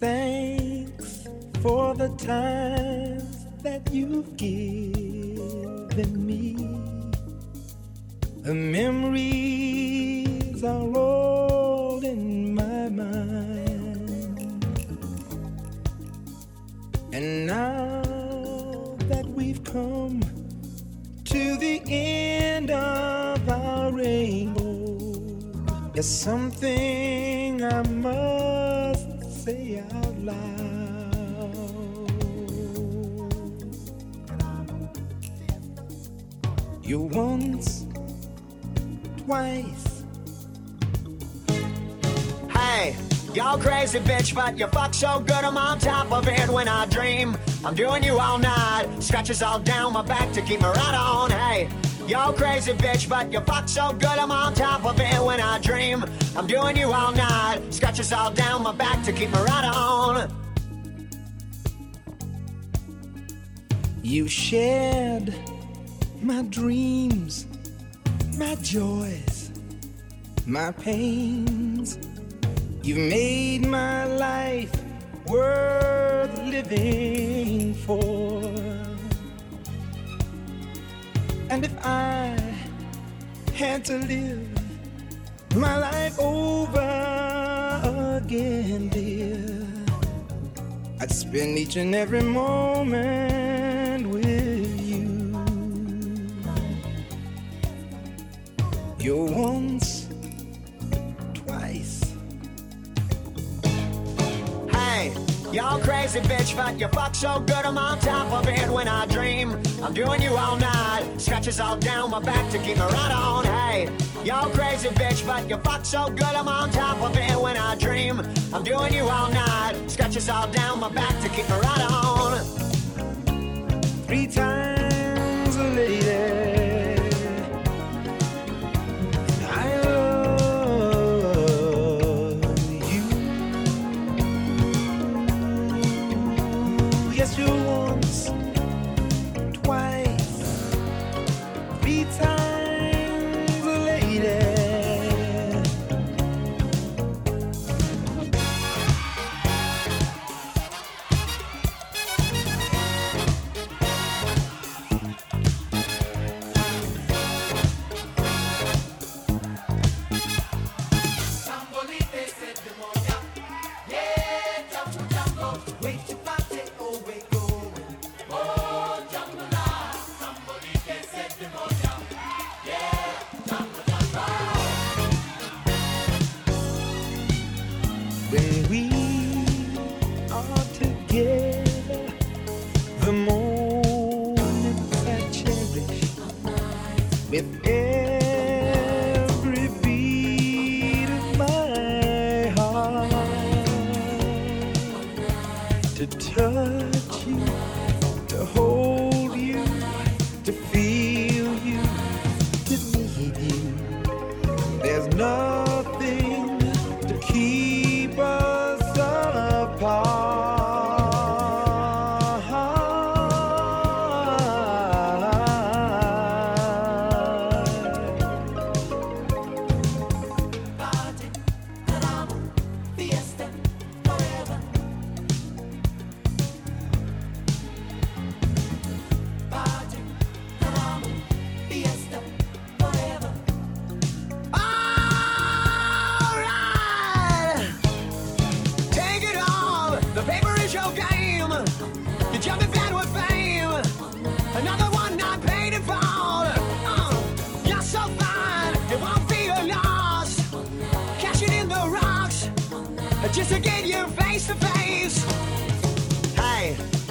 Thanks for the times that you've given me. The memories are all in my mind. And now that we've come to the end of our rainbow, there's something I must say out loud. You once, twice. Hey, y'all crazy bitch, but you fuck so good I'm on top of it when I dream. I'm doing you all night, scratches all down my back to keep me right on. Hey, y'all crazy bitch, but you fuck so good I'm on top of it when I dream. I'm doing you all night, scratches all down my back to keep me right on. You shared my dreams, my joys, my pains. You've made my life worth living for. And if I had to live my life over again, dear, I'd spend each and every moment with you. You're crazy bitch, but you fuck so good I'm on top of it when I dream. I'm doing you all night, scratches all down my back to keep me right on. Hey, y'all crazy bitch, but you fuck so good I'm on top of it when I dream. I'm doing you all night, scratches all down my back to keep me right on. Three times together, the moments I cherish with every beat of my heart. To touch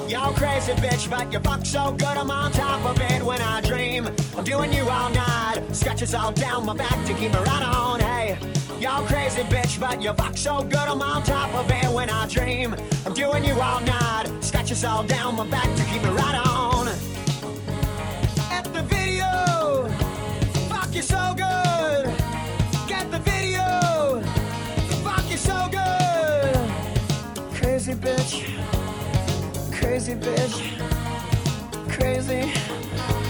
y'all crazy bitch, but you fuck so good I'm on top of it when I dream. I'm doing you all night, scratches all down my back to keep me right on. Hey, y'all crazy bitch, but you fuck so good I'm on top of it when I dream. I'm doing you all night, scratches all down my back to keep me right on. At the video, fuck you so good. Crazy bitch, crazy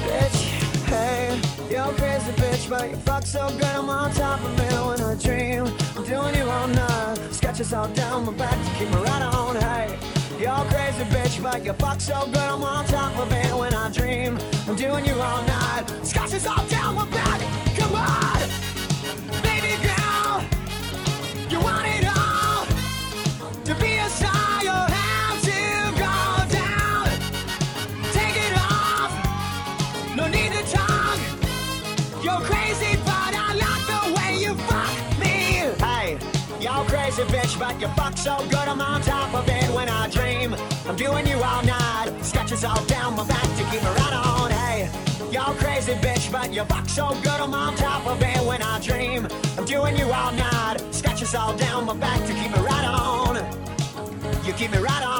bitch. Hey. You're crazy bitch, but you fuck so good I'm on top of it when I dream. I'm doing you all night. Sketches all down my back to keep me right on. Hey, you're crazy bitch, but you fuck so good I'm on top of it when I dream. I'm doing you all night. You're crazy, bitch, but you fuck so good I'm on top of it when I dream. I'm doing you all night. Sketches all down my back to keep me right on. Hey, you're crazy, bitch, but you fuck so good I'm on top of it when I dream. I'm doing you all night. Sketches all down my back to keep me right on. You keep me right on.